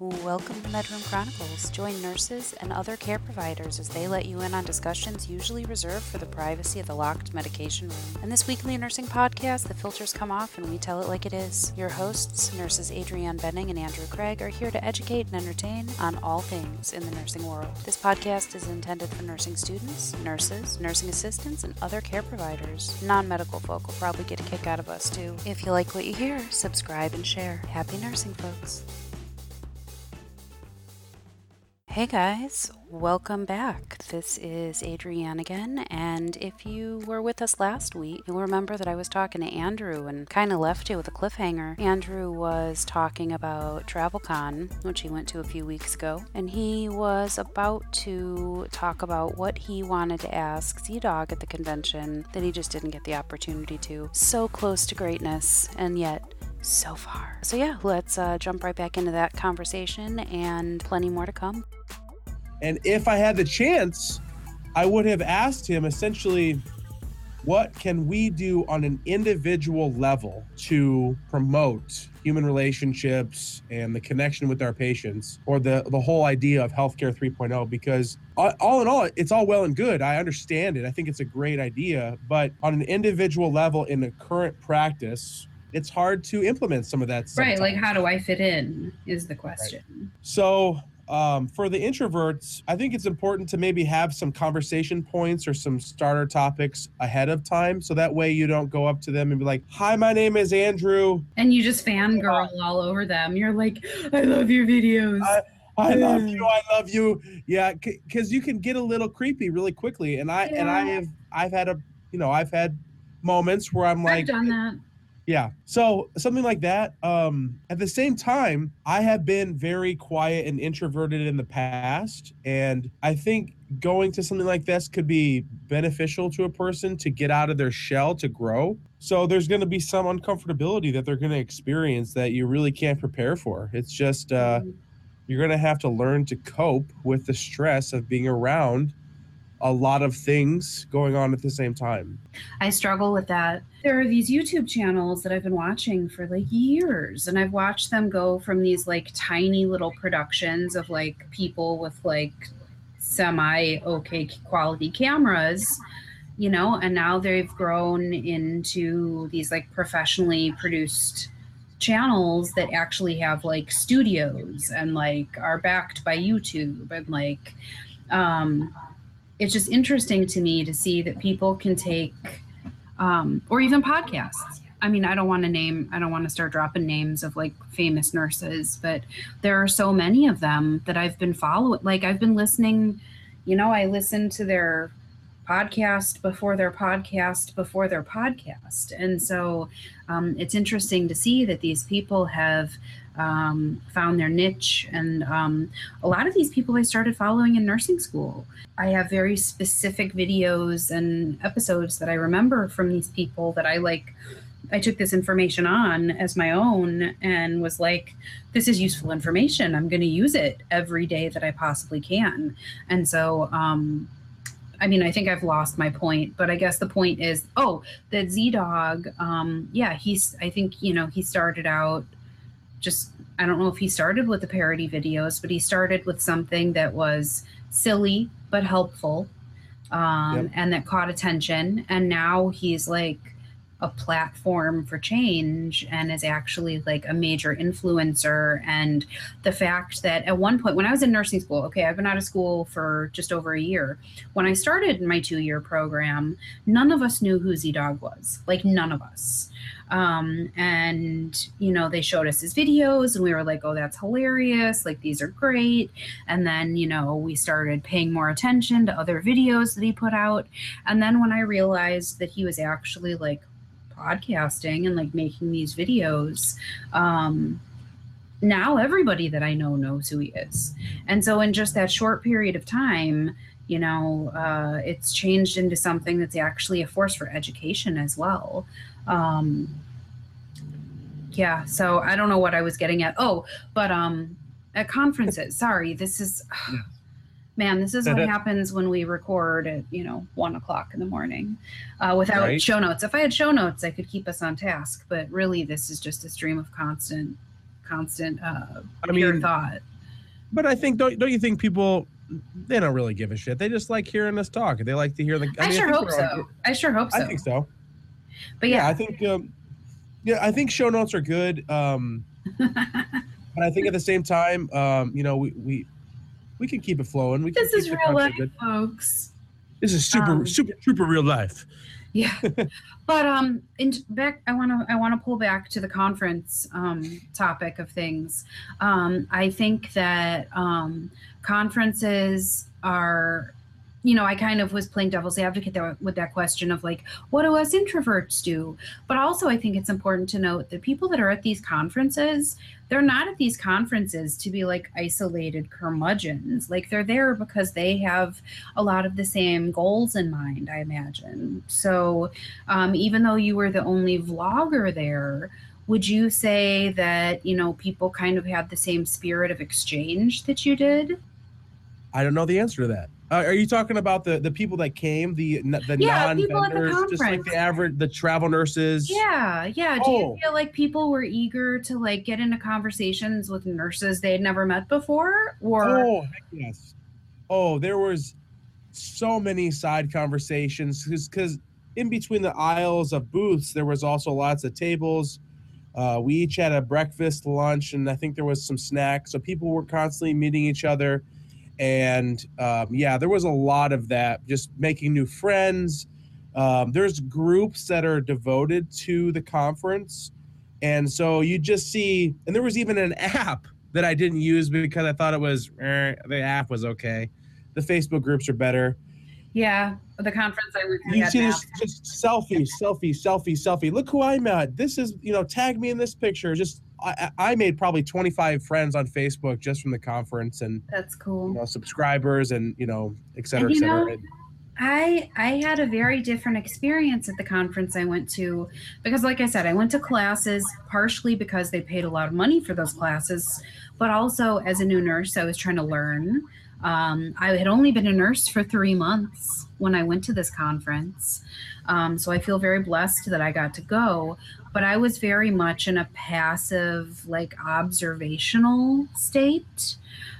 Welcome to Medroom Chronicles. Join nurses and other care providers as they let you in on discussions usually reserved for the privacy of the locked medication room. In this weekly nursing podcast, the filters come off and we tell it like it is. Your hosts, nurses Adrianne Benning and Andrew Craig, are here to educate and entertain on all things in the nursing world. This podcast is intended for nursing students, nurses, nursing assistants, and other care providers. Non medical folk will probably get a kick out of us too. If you like what you hear, subscribe and share. Happy nursing, folks. Hey guys, welcome back. This is Adrianne again, and if you were with us last week, you'll remember that I was talking to Andrew and kind of left you with a cliffhanger. Andrew was talking about TravCon, which he went to a few weeks ago, and he was about to talk about what he wanted to ask ZDogg at the convention that he just didn't get the opportunity to. So close to greatness, and yet so far. So, yeah, let's uh, jump right back into that conversation and plenty more to come. And if I had the chance, I would have asked him essentially, what can we do on an individual level to promote human relationships and the connection with our patients or the, the whole idea of healthcare 3.0 because all in all it's all well and good i understand it i think it's a great idea but on an individual level in the current practice it's hard to implement some of that. Sometimes. Right. Like, how do I fit in is the question. Right. So, um, for the introverts, I think it's important to maybe have some conversation points or some starter topics ahead of time. So that way you don't go up to them and be like, Hi, my name is Andrew. And you just fangirl all over them. You're like, I love your videos. I, I love you. I love you. Yeah, because c- you can get a little creepy really quickly. And I yeah. and I have I've had a you know I've had moments where I'm like, I've done that. Yeah. So something like that. Um, at the same time, I have been very quiet and introverted in the past. And I think going to something like this could be beneficial to a person to get out of their shell to grow. So there's going to be some uncomfortability that they're going to experience that you really can't prepare for. It's just, uh, mm-hmm. you're going to have to learn to cope with the stress of being around a lot of things going on at the same time. I struggle with that. There are these YouTube channels that I've been watching for like years, and I've watched them go from these like tiny little productions of like people with like semi okay quality cameras, you know, and now they've grown into these like professionally produced channels that actually have like studios and like are backed by YouTube and like um it's just interesting to me to see that people can take um, or even podcasts. I mean i don't want to name i don't want to start dropping names of like famous nurses but there are so many of them that i've been following like i've been listening you know i listen to their podcast before their podcast before their podcast. And so um, it's interesting to see that these people have um, found their niche. And um, a lot of these people I started following in nursing school. I have very specific videos and episodes that I remember from these people that I like. I took this information on as my own and was like, this is useful information. I'm going to use it every day that I possibly can. And so, um, I mean, I think I've lost my point, but I guess the point is, oh, that ZDogg, um, yeah, he's, I think, you know, he started out just I don't know if he started with the parody videos, but he started with something that was silly but helpful um, yep. and that caught attention. And now he's like a platform for change and is actually like a major influencer. And the fact that at one point, when I was in nursing school, okay, I've been out of school for just over a year. When I started my two year program, none of us knew who ZDogg was. Like, none of us. Um, and, you know, they showed us his videos and we were like, oh, that's hilarious. Like, these are great. And then, you know, we started paying more attention to other videos that he put out. And then when I realized that he was actually like podcasting and like making these videos, um, now everybody that I know knows who he is. And so, in just that short period of time, you know, uh, it's changed into something that's actually a force for education as well. Um, yeah, so I don't know what I was getting at. Oh, but um, at conferences, sorry, this is. Man, this is what happens when we record at you know one o'clock in the morning, uh, without right. show notes. If I had show notes, I could keep us on task. But really, this is just a stream of constant constant uh, I pure mean, thought. but I think don't don't you think people they don't really give a shit. They just like hearing us talk. They like to hear the. I, mean, sure think hope on- so. I sure hope so. I think so. But Yeah, yeah, I think. Um, yeah, I think show notes are good. Um, but I think at the same time, um, you know, we we we can keep it flowing. We can this is real life, good. folks. This is super Um, super super real life. Yeah, but um, in back, I want to I want to pull back to the conference um topic of things. Um, I think that um conferences are. You know, I kind of was playing devil's advocate there with that question of like, what do us introverts do? But also, I think it's important to note that people that are at these conferences, they're not at these conferences to be like isolated curmudgeons. Like, they're there because they have a lot of the same goals in mind, I imagine. So, um, even though you were the only vlogger there, would you say that, you know, people kind of had the same spirit of exchange that you did? I don't know the answer to that. Uh, are you talking about the the people that came, the the Yeah, non people at the vendors, just like the average, the travel nurses? Yeah, yeah. Do Oh. you feel like people were eager to like get into conversations with nurses they had never met before? Or Oh, yes. Oh, there was so many side conversations because in between the aisles of booths, there was also lots of tables. Uh, we each had a breakfast, lunch, and I think there was some snacks. So people were constantly meeting each other. And um, yeah, there was a lot of that, just making new friends. Um, there's groups that are devoted to the conference. And so you just see, and there was even an app that I didn't use because I thought it was, eh, the app was okay. The Facebook groups are better. yeah, the conference I to You see this just selfie, selfie, selfie, selfie. Look who I'm at. This is, you know, tag me in this picture. Just, I, I made probably 25 friends on Facebook just from the conference and, That's cool. you know, subscribers and, you know, et cetera, And et you cetera. know, And- I I had a very different experience at the conference I went to because like I said I went to classes partially because they paid a lot of money for those classes but also as a new nurse I was trying to learn um, I had only been a nurse for three months when I went to this conference um, so I feel very blessed that I got to go but I was very much in a passive like observational state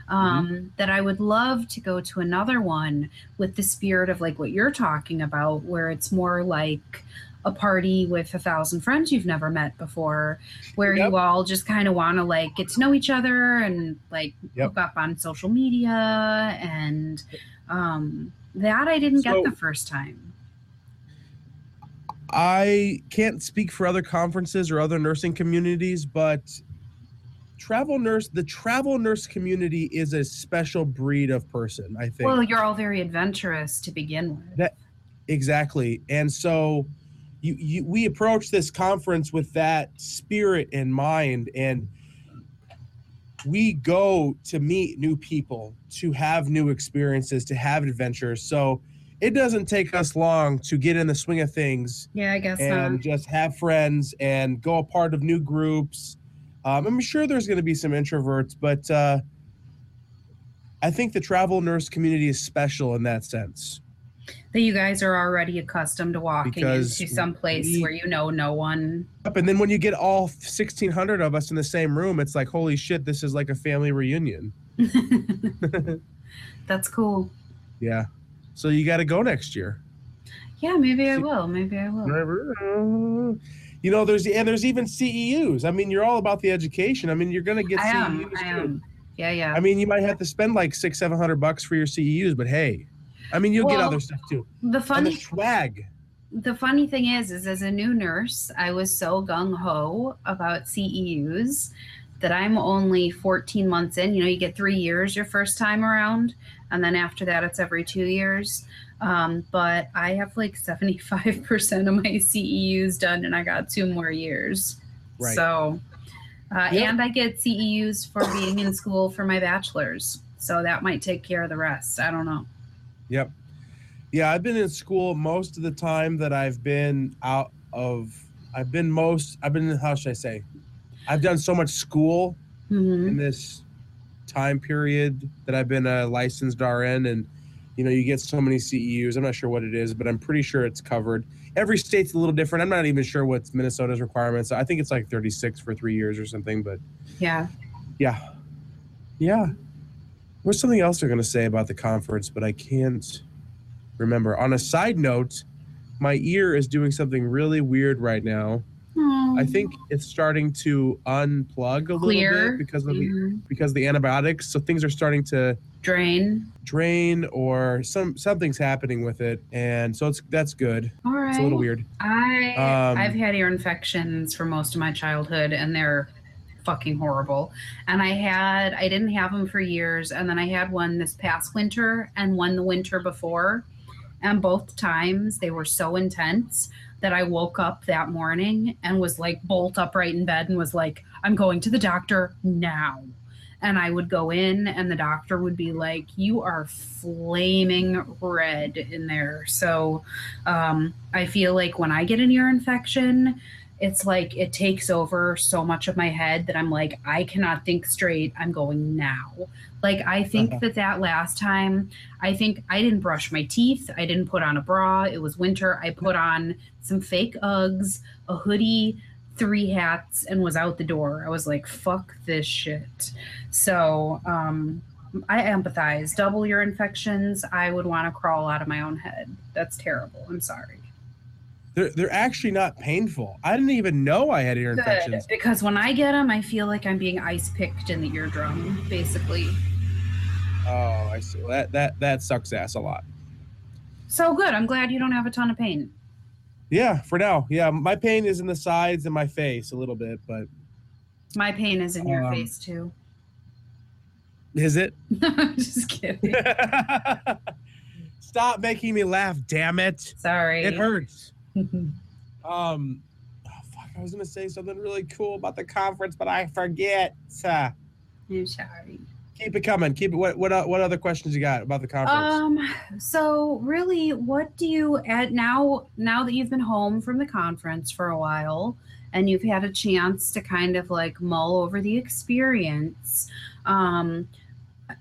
um, that I would love to go to another one with the spirit of like what you're talking about, where it's more like a party with a thousand friends you've never met before, where Yep. you all just kind of want to like get to know each other and like Yep. hook up on social media and um, that I didn't So- get the first time. I can't speak for other conferences or other nursing communities, but travel nurse, the travel nurse community is a special breed of person, I think. Well, you're all very adventurous to begin with. That- exactly. And so you, you we approach this conference with that spirit in mind and we go to meet new people, to have new experiences, to have adventures. So it doesn't take us long to get in the swing of things yeah, I guess so. and not. just have friends and go a part of new groups. Um, I'm sure there's going to be some introverts, but uh, I think the travel nurse community is special in that sense. That you guys are already accustomed to walking Because into some place we- where you know no one. Yep, And then when you get all 1,600 of us in the same room, it's like, holy shit, this is like a family reunion. That's cool. Yeah. So you got to go next year. Yeah, maybe I will. Maybe I will. You know, there's and there's even CEUs. I mean, you're all about the education. I mean, you're gonna get I CEUs am. I too. am. Yeah, yeah. I mean, you might have to spend like six, seven hundred bucks for your CEUs, but hey, I mean, you'll get other stuff too. the And the funny swag. the funny thing is is as a new nurse, I was so gung ho about CEUs that I'm only 14 months in. You know, you get 3 years your first time around and then after that it's every 2 years. Um, but I have like 75% of my CEUs done and I got two more years. Right. So uh, Yep. and I get CEUs for being in school for my bachelor's. So that might take care of the rest. I don't know. Yep. Yeah, I've been in school most of the time that I've been out of. I've been most. I've been. How should I say? I've done so much school Mhm. in this time period that I've been a licensed RN, and you know, you get so many CEUs. I'm not sure what it is, but I'm pretty sure it's covered. Every state's a little different. I'm not even sure what's Minnesota's requirements. I think it's like 36 for three years or something. But Yeah. Yeah. Yeah. There's something else they're going to say about the conference, but I can't remember. On a side note, my ear is doing something really weird right now. I think it's starting to unplug a Clear. little bit because of the Mhm. because of the antibiotics. So things are starting to drain. drain or some something's happening with it, and so it's that's good. All right. It's a little weird. I Um, I've had ear infections for most of my childhood, and they're fucking horrible. And I had I didn't have them for years, and then I had one this past winter and one the winter before, and both times they were so intense that I woke up that morning and was like bolt upright in bed and was like, I'm going to the doctor now. And I would go in, and the doctor would be like, You are flaming red in there. So um, I feel like when I get an ear infection, it's like it takes over so much of my head that I'm like, I cannot think straight. I'm going now. Like, I think Uh-huh. that that last time, I think I didn't brush my teeth. I didn't put on a bra. It was winter. I put on some fake Uggs, a hoodie, three hats, and was out the door. I was like, fuck this shit. So, um, I empathize. Double your infections, I would want to crawl out of my own head. That's terrible. I'm sorry. They're they're actually not painful. I didn't even know I had ear infections. Because when I get them, I feel like I'm being ice picked in the eardrum, basically. Oh, I see. Well, that that that sucks ass a lot. So good. I'm glad you don't have a ton of pain. Yeah, for now. Yeah, my pain is in the sides and my face a little bit, but My pain is in your Um, face too. is it? Just kidding. Stop making me laugh, damn it. Sorry. It hurts. Um oh, fuck, I was gonna say something really cool about the conference, but I forget. Uh, I'm sorry. keep it coming. Keep it what what o- what other questions you got about the conference? Um. So really, what do you at now? Now that you've been home from the conference for a while, and you've had a chance to kind of like mull over the experience. Um,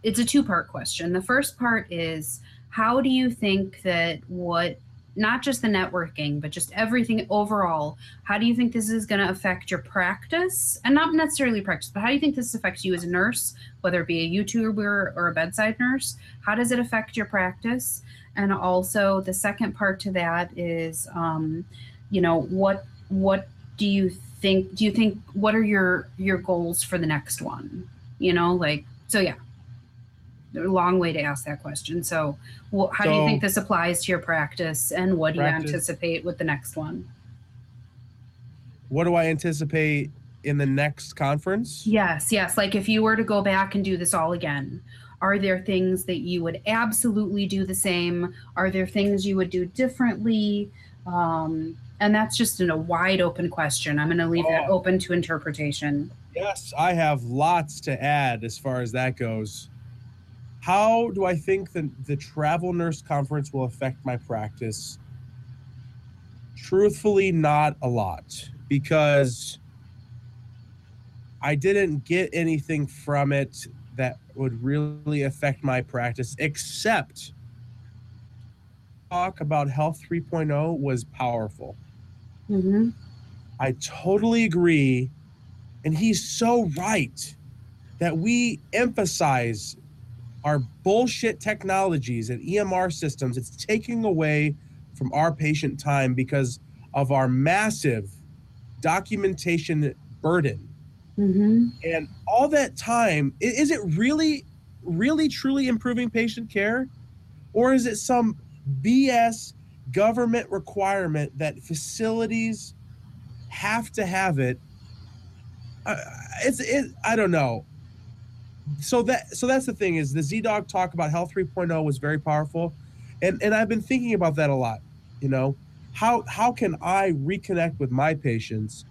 it's a two-part question. The first part is, how do you think that what not just the networking, but just everything overall. How do you think this is going to affect your practice? And not necessarily practice, but how do you think this affects you as a nurse, whether it be a YouTuber or a bedside nurse? How does it affect your practice? And also, the second part to that is, um, you know, what what do you think? Do you think what are your your goals for the next one? You know, like so. Yeah, a long way to ask that question. So, wh- how do you think this applies to your practice, and what do you anticipate with the next one? what do I anticipate in the next conference? Yes, yes. Like if you were to go back and do this all again, are there things that you would absolutely do the same? Are there things you would do differently? Um, and that's just in a wide open question. I'm going to leave that Oh. open to interpretation. Yes, I have lots to add as far as that goes. How do I think that the travel nurse conference will affect my practice? Truthfully, not a lot because I didn't get anything from it that would really affect my practice, except talk about Health 3.0 was powerful. Mm-hmm. I totally agree. And he's so right that we emphasize our bullshit technologies and EMR systems. It's taking away from our patient time because of our massive documentation burden. Mm-hmm. And all that time, is it really, really, truly improving patient care? Or is it some BS government requirement that facilities have to have it? Uh, it's it, I don't know. So that so that's the thing is the ZDogg talk about Health 3.0 was very powerful, and and I've been thinking about that a lot. You know, how how can I reconnect with my patients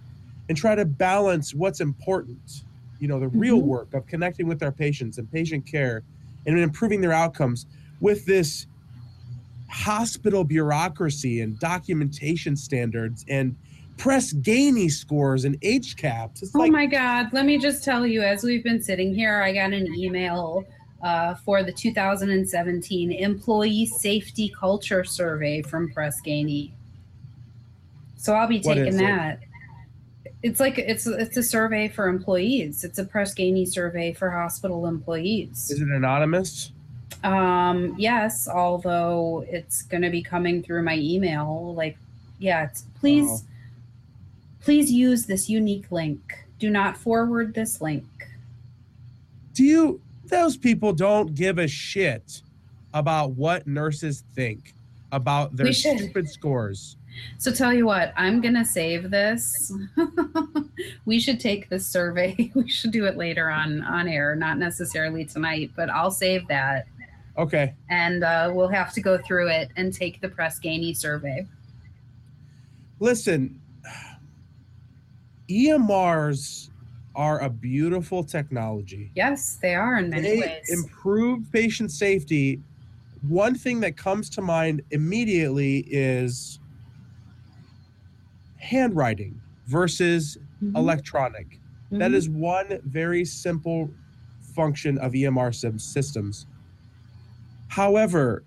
and try to balance what's important? You know, the real Mhm. work of connecting with our patients and patient care and improving their outcomes with this hospital bureaucracy and documentation standards and Press Ganey scores and HCAHPS. It's Oh like my God. Let me just tell you, as we've been sitting here, I got an email uh, for the 2017 Employee Safety Culture Survey from Press Ganey. So I'll be taking is it? that. It's like it's it's a survey for employees. It's a Press Ganey survey for hospital employees. Is it anonymous? Um, yes, although it's going to be coming through my email. Like, yeah, it's, please, Oh. Please use this unique link. Do not forward this link. Do you? Those people don't give a shit about what nurses think about their stupid scores. So tell you what, I'm going to save this. we should take this survey. We should do it later on on air, not necessarily tonight, but I'll save that Okay. and uh, we'll have to go through it and take the Press Ganey survey. Listen, EMRs are a beautiful technology. Yes, they are in many they ways. improve patient safety. One thing that comes to mind immediately is handwriting versus Mhm. electronic. That Mhm. is one very simple function of EMR systems. However,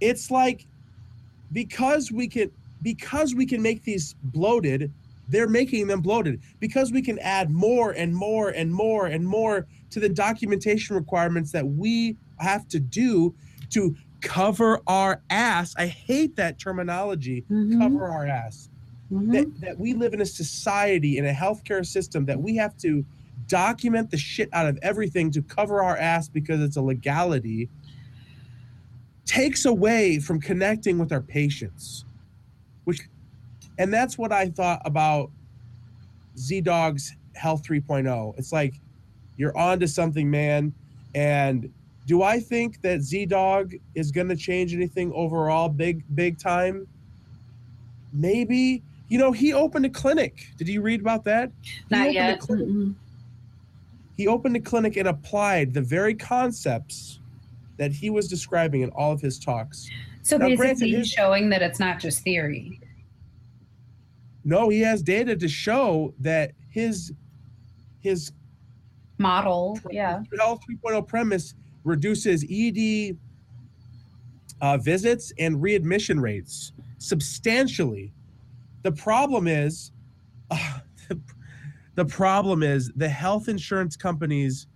it's like because we can because we can make these bloated, they're making them bloated. Because we can add more and more and more and more to the documentation requirements that we have to do to cover our ass. I hate that terminology, Mhm. cover our ass Mhm. that, that we live in a society in a healthcare system that we have to document the shit out of everything to cover our ass because it's a legality takes away from connecting with our patients and that's what i thought about ZDogg's health 3.0 it's like you're on to something man and do i think that ZDogg is going to change anything overall big big time maybe you know he opened a clinic did you read about that he Not opened yet. a clinic Mm-mm. he opened a clinic and applied the very concepts that he was describing in all of his talks. So Now, basically, granted, he's his- showing that it's not just theory. No, he has data to show that his his Model, yeah. health 3.0 premise reduces ED uh, visits and readmission rates substantially. The problem is, uh, the, the problem is the health insurance companies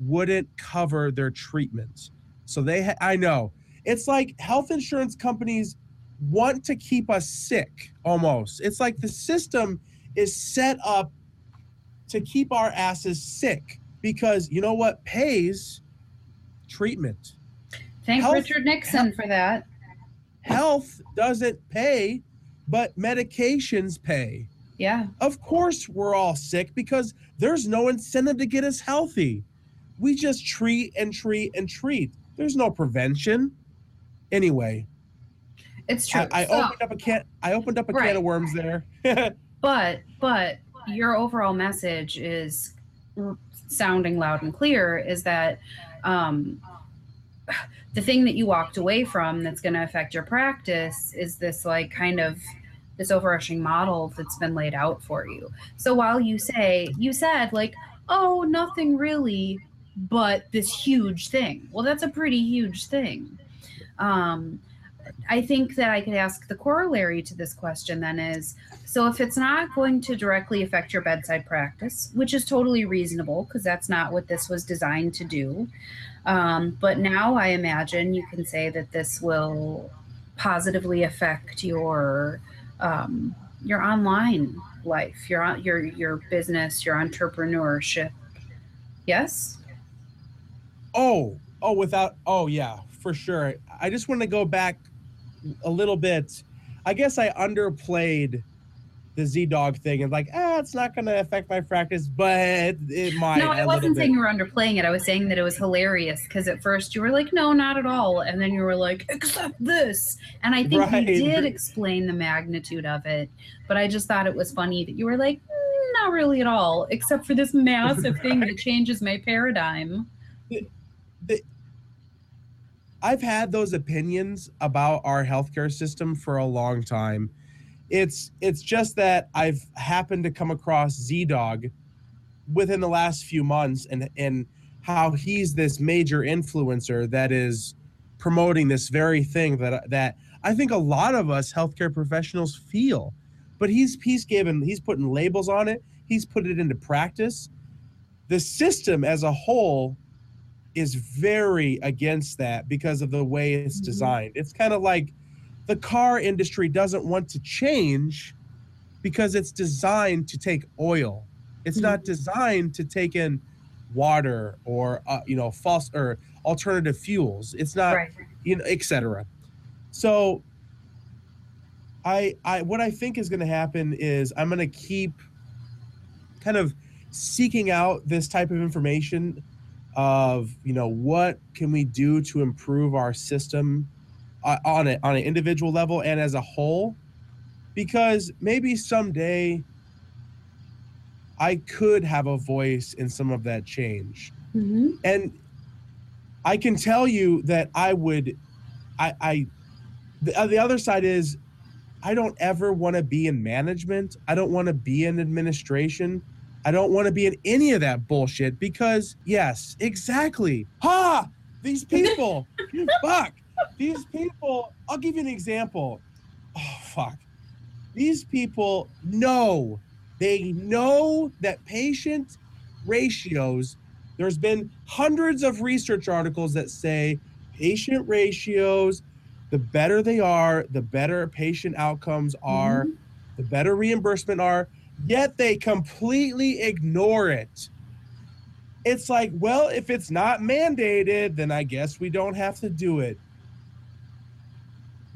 wouldn't cover their treatments. So they, ha- I know, it's like health insurance companies want to keep us sick almost. It's like the system is set up to keep our asses sick because you know what pays treatment. Thank Health- Richard Nixon for that. Health doesn't pay, but medications pay. Yeah. Of course, we're all sick because there's no incentive to get us healthy. We just treat and treat and treat. There's no prevention. Anyway, It's true. I, I So- opened up a can. I opened up a Right. can of worms there. but but your overall message is sounding loud and clear is that um, the thing that you walked away from that's going to affect your practice is this like kind of this overarching model that's been laid out for you so while you say you said like oh nothing really but this huge thing well that's a pretty huge thing um, I think that I could ask the corollary to this question then is so if it's not going to directly affect your bedside practice, which is totally reasonable because that's not what this was designed to do. Um, but now I imagine you can say that this will positively affect your um, your online life, your your your business, your entrepreneurship. Yes. Oh, oh, without, oh, yeah, for sure. I just want to go back a little bit. I guess I underplayed the ZDogg thing and like, ah, it's not going to affect my practice, but it, might. no, I wasn't saying you were underplaying it. I was saying that it was hilarious because at first you were like, no, not at all. And then you were like, except this. And I think Right. you did explain the magnitude of it. But I just thought it was funny that you were like, "Mm, not really at all, except for this massive thing that changes my paradigm. I've had those opinions about our healthcare system for a long time. It's it's just that I've happened to come across ZDogg within the last few months and and how he's this major influencer that is promoting this very thing that that I think a lot of us healthcare professionals feel. but he's he's given he's putting labels on it. He's put it into practice. The system as a whole is very against that because of the way it's Mhm. designed. It's kind of like the car industry doesn't want to change because it's designed to take oil. It's not designed to take in water or uh, you know false or alternative fuels. It's not right. you know, etc. So I I what I think is going to happen is I'm going to keep kind of seeking out this type of information of you know what can we do to improve our system uh, on it on an individual level and as a whole because maybe someday I could have a voice in some of that change Mhm. and I can tell you that I would, I, I, the, uh, the other side is, I don't ever want to be in management. I don't want to be in administration. I don't want to be in any of that bullshit because, yes, exactly. Ha! These people, fuck. These people, I'll give you an example. Oh, fuck. These people know, they know that patient ratios there's been hundreds of research articles that say patient ratios, the better they are, the better patient outcomes are, mm-hmm. the better reimbursement are, yet they completely ignore it. It's like, well, if it's not mandated, then I guess we don't have to do it.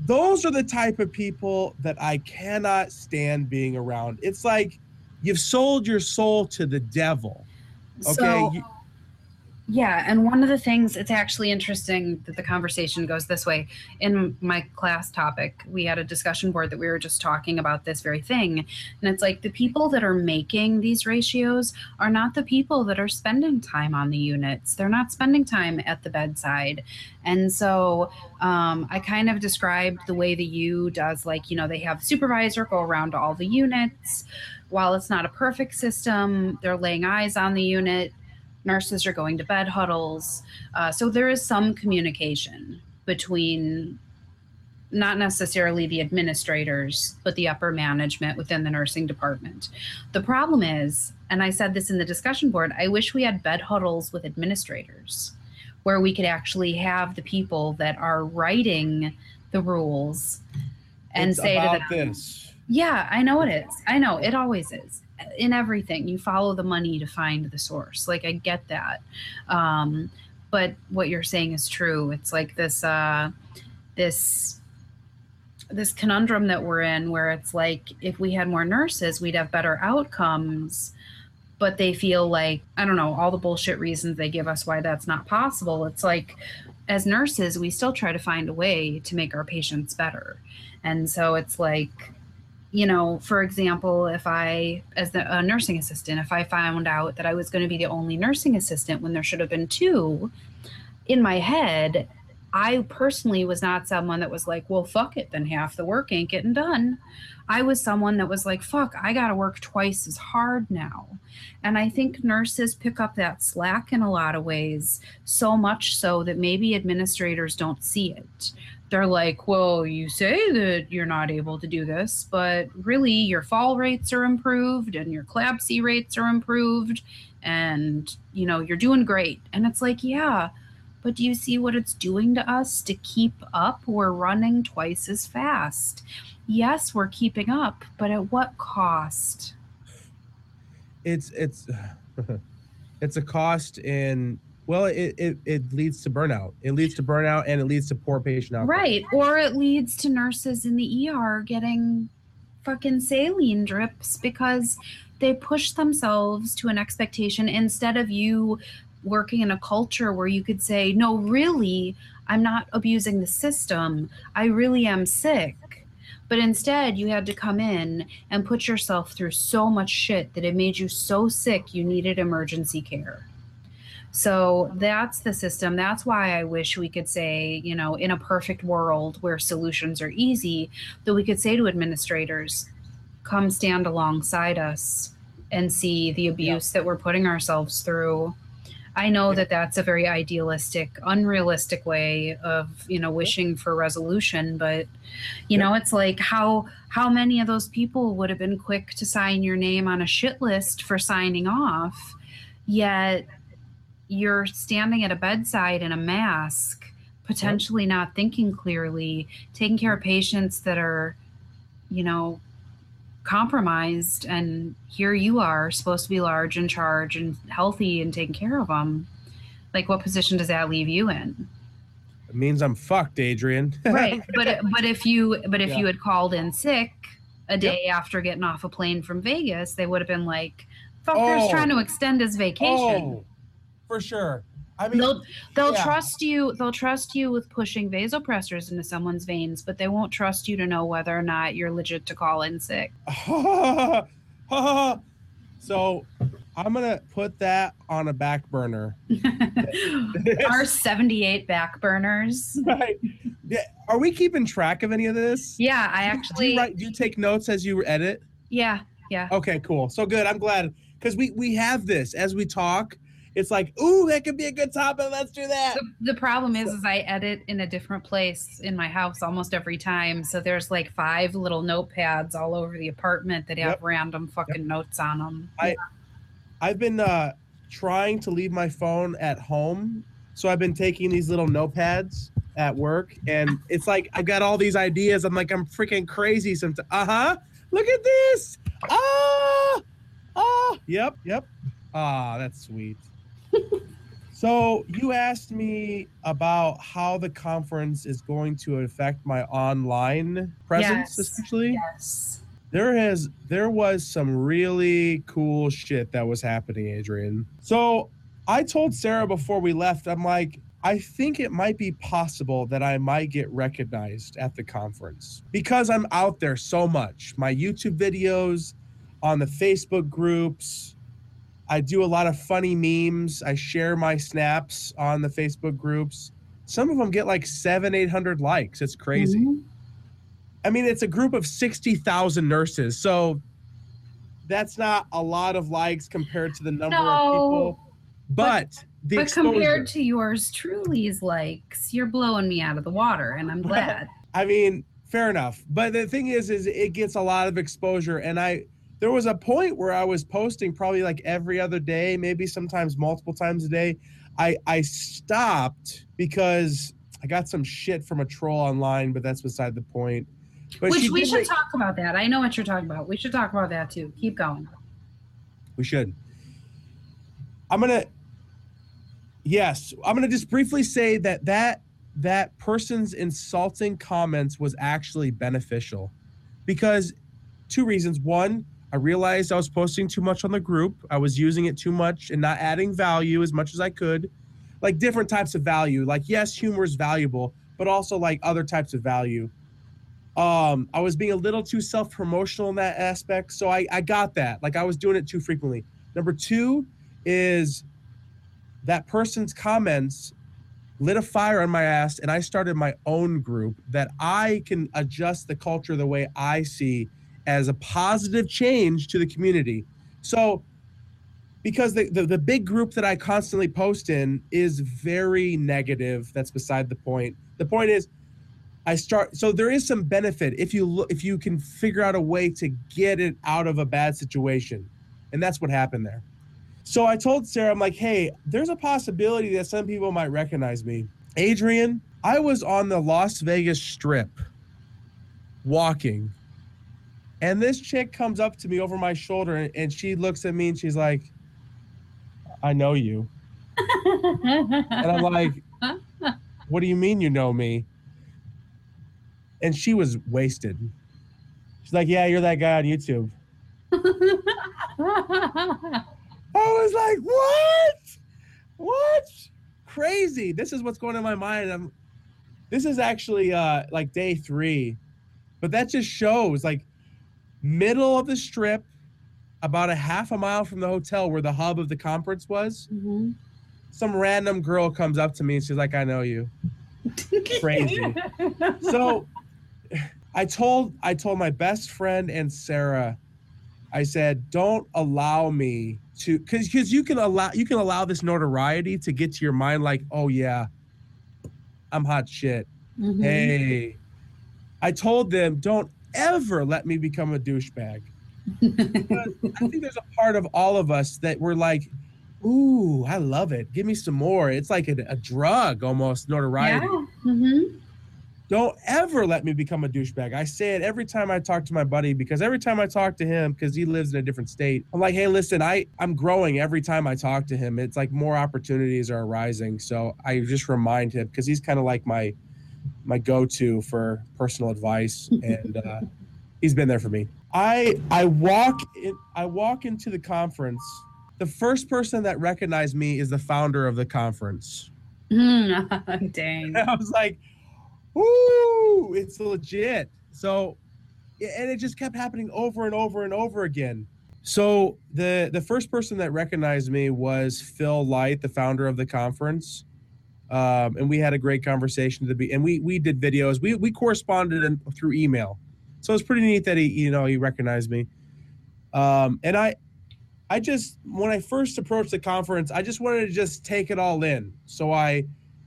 Those are the type of people that I cannot stand being around. It's like you've sold your soul to the devil. Okay, So, yeah, and one of the things it's actually interesting that the conversation goes this way. In my class topic, we had a discussion board that we were just talking about this very thing. And it's like the people that are making these ratios are not the people that are spending time on the units. They're not spending time at the bedside. And so um, I kind of described the way the U does, like, you know, they have supervisor go around all the units. While it's not a perfect system, they're laying eyes on the unit nurses are going to bed huddles. Uh, so there is some communication between not necessarily the administrators, but the upper management within the nursing department. The problem is, and I said this in the discussion board, I wish we had bed huddles with administrators where we could actually have the people that are writing the rules and it's say to them, this. yeah, I know it is. I know it always is. In everything, you follow the money to find the source. Like I get that, um, but what you're saying is true. It's like this, uh, this, this conundrum that we're in, where it's like if we had more nurses, we'd have better outcomes. But they feel like I don't know all the bullshit reasons they give us why that's not possible. It's like as nurses, we still try to find a way to make our patients better. And so it's like, you know, for example, if I, as the, a nursing assistant, if I found out that I was going to be the only nursing assistant when there should have been two, in my head, I personally was not someone that was like, well, fuck it, then half the work ain't getting done. I was someone that was like, fuck, I got to work twice as hard now. And I think nurses pick up that slack in a lot of ways, so much so that maybe administrators don't see it they're like, well, you say that you're not able to do this, but really your fall rates are improved and your CLABSI rates are improved and, you know, you're doing great. And it's like, yeah, but do you see what it's doing to us to keep up? We're running twice as fast. Yes, we're keeping up, but at what cost? It's it's it's a cost in well, it, it it leads to burnout. It leads to burnout and it leads to poor patient outcomes. Right. Or it leads to nurses in the ER getting fucking saline drips because they push themselves to an expectation instead of you working in a culture where you could say, no, really, I'm not abusing the system. I really am sick. But instead, you had to come in and put yourself through so much shit that it made you so sick you needed emergency care. So that's the system. That's why I wish we could say, you know, in a perfect world where solutions are easy, that we could say to administrators, come stand alongside us and see the abuse that we're putting ourselves through. I know that that's a very idealistic, unrealistic way of, you know, wishing for resolution, but you know, it's like how how many of those people would have been quick to sign your name on a shit list for signing off, yet you're standing at a bedside in a mask, potentially not thinking clearly, taking care of patients that are, you know, compromised and here you are supposed to be large and charge and healthy and taking care of them like what position does that leave you in It means I'm fucked, Adrian. right but but if you but if Yeah. you had called in sick a day after getting off a plane from vegas they would have been like fucker's Oh. trying to extend his vacation oh, for sure. I mean, they'll they'll yeah. trust you they'll trust you with pushing vasopressors into someone's veins but they won't trust you to know whether or not you're legit to call in sick so I'm gonna put that on a back burner. Our 78 back burners. right? Yeah. Are we keeping track of any of this? Yeah, I Do you, actually, write, do you take notes as you edit? yeah, yeah. Okay, cool. So good. I'm glad because we we have this as we talk. It's like, ooh, that could be a good topic. Let's do that. The, the problem is, is I edit in a different place in my house almost every time. So there's like five little notepads all over the apartment that have Yep. random fucking notes on them. I- I've been uh, trying to leave my phone at home, so I've been taking these little notepads at work, and it's like I've got all these ideas. I'm like, I'm freaking crazy. Sometimes, uh huh. Look at this. Ah, ah. Yep, yep. Ah, that's sweet. So you asked me about how the conference is going to affect my online presence, Yes. essentially Yes. there has there was some really cool shit that was happening adrian so i told sarah before we left i'm like i think it might be possible that i might get recognized at the conference because i'm out there so much my youtube videos on the facebook groups i do a lot of funny memes i share my snaps on the facebook groups some of them get like seven eight hundred likes it's crazy Mhm. I mean, it's a group of 60,000 nurses. So that's not a lot of likes compared to the number of No. people. But the But exposure. compared to yours truly's likes, you're blowing me out of the water, and I'm glad. I mean, fair enough. But the thing is, is it gets a lot of exposure. And I, there was a point where I was posting probably like every other day, maybe sometimes multiple times a day. I, I stopped because I got some shit from a troll online, but that's beside the point. But Which we should make- talk about that. I know what you're talking about. We should talk about that too. Keep going. We should. I'm gonna. Yes, I'm gonna just briefly say that that that person's insulting comments was actually beneficial, because two reasons. One, I realized I was posting too much on the group. I was using it too much and not adding value as much as I could, like different types of value. Like yes, humor is valuable, but also like other types of value. Um, I was being a little too self promotional in that aspect, so I I got that. Like I was doing it too frequently. Number two is that person's comments lit a fire on my ass, and I started my own group that I can adjust the culture the way I see as a positive change to the community. So, because the, the, the big group that I constantly post in is very negative, that's beside the point. The point is, I start so there is some benefit if you look if you can figure out a way to get it out of a bad situation. And that's what happened there. So I told Sarah, I'm like, hey, there's a possibility that some people might recognize me. Adrian, I was on the Las Vegas strip walking. And this chick comes up to me over my shoulder and- she looks at me and she's like, I know you. And I'm like, what do you mean you know me? And she was wasted. She's like, yeah, you're that guy on YouTube. I was like, what? What? Crazy. This is what's going in my mind. I'm this is actually uh like day three. But that just shows like middle of the strip, about a half a mile from the hotel where the hub of the conference was. Mhm. Some random girl comes up to me and she's like, I know you. Crazy. so I told I told my best friend and Sarah, I said, don't allow me to because because you can allow you can allow this notoriety to get to your mind like oh yeah i'm hot shit Mhm. hey i told them don't ever let me become a douchebag i think there's a part of all of us that we're like ooh i love it give me some more it's like a, a drug almost notoriety yeah. Mm-hmm. don't ever let me become a douchebag. I say it every time I talk to my buddy because every time I talk to him, because he lives in a different state, I'm like, hey, listen, I I'm growing every time I talk to him. It's like more opportunities are arising. So I just remind him because he's kind of like my my go-to for personal advice, and uh, he's been there for me. I I walk in, I walk into the conference. The first person that recognized me is the founder of the conference. Dang. I was like, "Ooh, it's legit." So, and it just kept happening over and over and over again. So the the first person that recognized me was Phil Light, the founder of the conference, um, and we had a great conversation to be. And we we did videos. We we corresponded in, through email, so it's pretty neat that he you know he recognized me. Um, and I I just when I first approached the conference, I just wanted to just take it all in. So I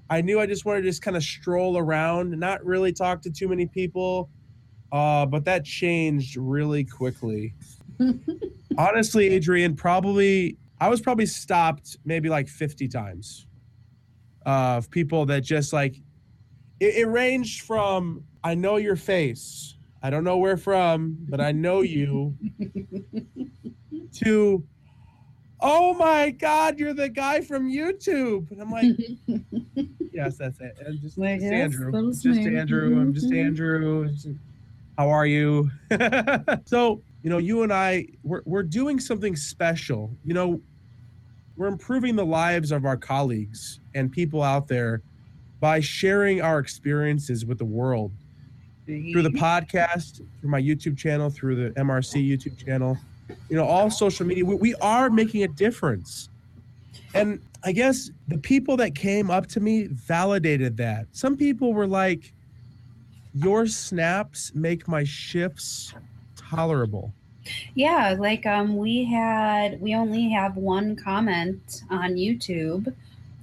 I knew I just wanted to just kind of stroll around, not really talk to too many people. Uh, but that changed really quickly. Honestly, Adrianne, probably I was probably stopped maybe like 50 times of people that just like it, it ranged from I know your face. I don't know where from, but I know you to oh my god, you're the guy from YouTube. And I'm like, yes, that's it. And just, Like, just yes, Andrew. Just me. Andrew. I'm just Mhm. Andrew. How are you? so, you know, you and I, we're, we're doing something special. You know, we're improving the lives of our colleagues and people out there by sharing our experiences with the world through the podcast, through my YouTube channel, through the MRC YouTube channel, you know, all social media. We, we are making a difference. And I guess the people that came up to me validated that. Some people were like, Your snaps make my shifts tolerable. Yeah, like um we had we only have one comment on YouTube.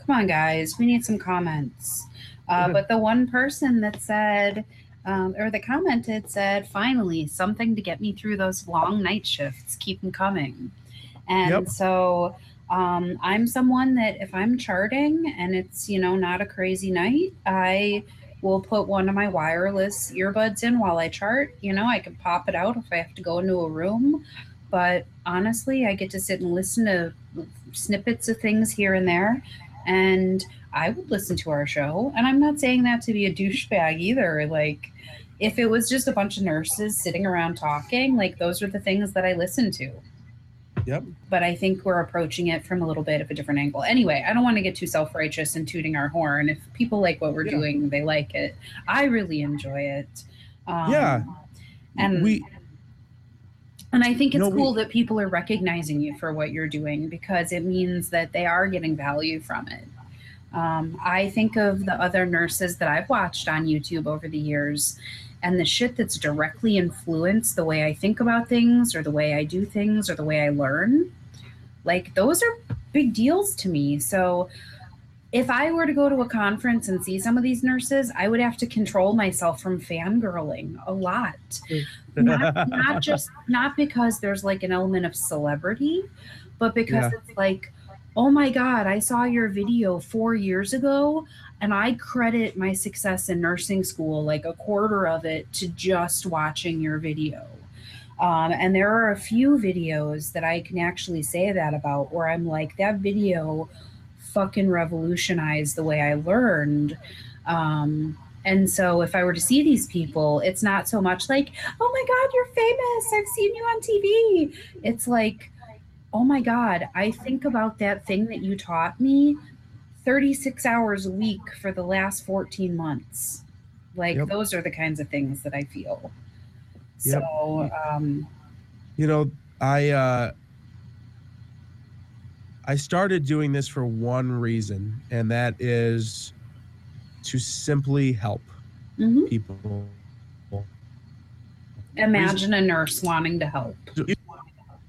Come on guys, we need some comments. Uh, but the one person that said um, or that commented said, finally, something to get me through those long night shifts. Keep them coming. And Yep. so um, I'm someone that if I'm charting and it's, you know, not a crazy night, I will put one of my wireless earbuds in while I chart. You know, I can pop it out if I have to go into a room. But honestly, I get to sit and listen to snippets of things here and there. And I would listen to our show. And I'm not saying that to be a douchebag either. Like, if it was just a bunch of nurses sitting around talking, like, those are the things that I listen to. Yep. But I think we're approaching it from a little bit of a different angle. Anyway, I don't want to get too self righteous and tooting our horn. If people like what we're Yeah. doing, they like it. I really enjoy it. Um, Yeah. And we and I think it's No, we- cool that people are recognizing you for what you're doing because it means that they are getting value from it. Um, I think of the other nurses that I've watched on YouTube over the years and the shit that's directly influenced the way I think about things or the way I do things or the way I learn. Like, those are big deals to me. So, if I were to go to a conference and see some of these nurses, I would have to control myself from fangirling a lot not, not just not because there's like an element of celebrity, but because Yeah. it's like, oh my god, I saw your video four years ago, and I credit my success in nursing school, like a quarter of it, to just watching your video. Um, and there are a few videos that I can actually say that about where I'm like, that video fucking revolutionized the way I learned. Um, and so if I were to see these people, it's not so much like, oh my God, you're famous. I've seen you on TV. It's like, oh my God, I think about that thing that you taught me 36 hours a week for the last 14 months. Like, Yep. those are the kinds of things that I feel. Yep. So, um, you know i uh i started doing this for one reason and that is to simply help mhm. people imagine a nurse wanting to help.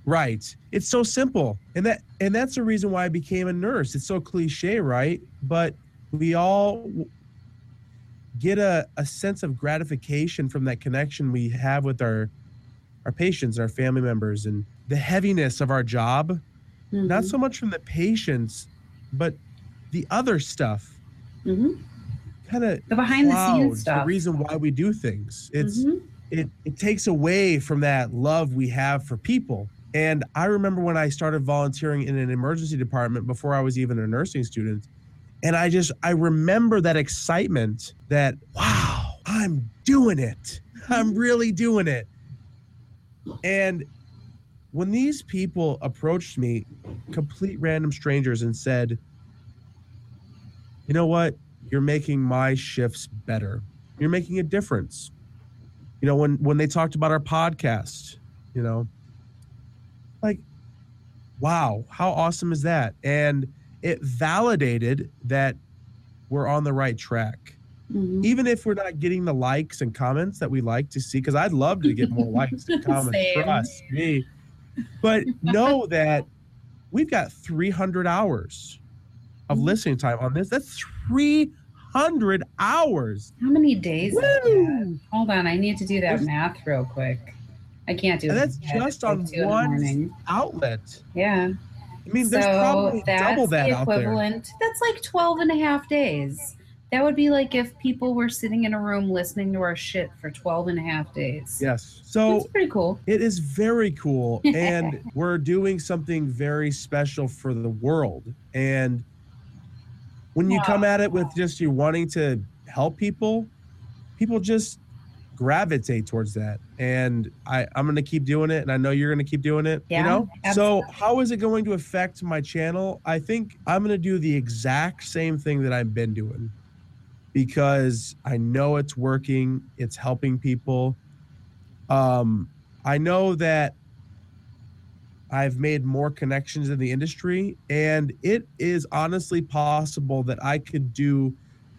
Right. It's so simple. And that and that's the reason why I became a nurse. It's so cliche, right? But we all get a, a sense of gratification from that connection we have with our our patients, our family members, and the heaviness of our job. Not Mhm. so much from the patients, but the other stuff. Mhm. Kind of the behind the scenes clouds the reason why we do things. It's Mhm. it it takes away from that love we have for people. And I remember when I started volunteering in an emergency department before I was even a nursing student. And I just I remember that excitement that wow, I'm doing it. I'm really doing it. And when these people approached me, complete random strangers and said, "You know what? You're making my shifts better. You're making a difference." you know when when they talked about our podcast you know like wow how awesome is that and it validated that we're on the right track Mhm. even if we're not getting the likes and comments that we like to see because i'd love to get more likes and comments Same. trust me but know that we've got 300 hours of Mhm. listening time on this that's 300 hours How many days? is that? Hold on, I need to do that There's- math real quick. I can't do it. that's just on two in the one outlet Yeah. I mean, there's probably double that the out there. That's like 12 and a half days. That would be like if people were sitting in a room listening to our shit for 12 and a half days. Yes. So That's pretty cool. it is very cool. And we're doing something very special for the world. And when you come at it with just you wanting to help people, people just gravitate towards that. And I, I'm going to keep doing it. And I know you're going to keep doing it. Yeah, you know? So, how is it going to affect my channel? I think I'm going to do the exact same thing that I've been doing because I know it's working, it's helping people. Um, I know that I've made more connections in the industry, and it is honestly possible that I could do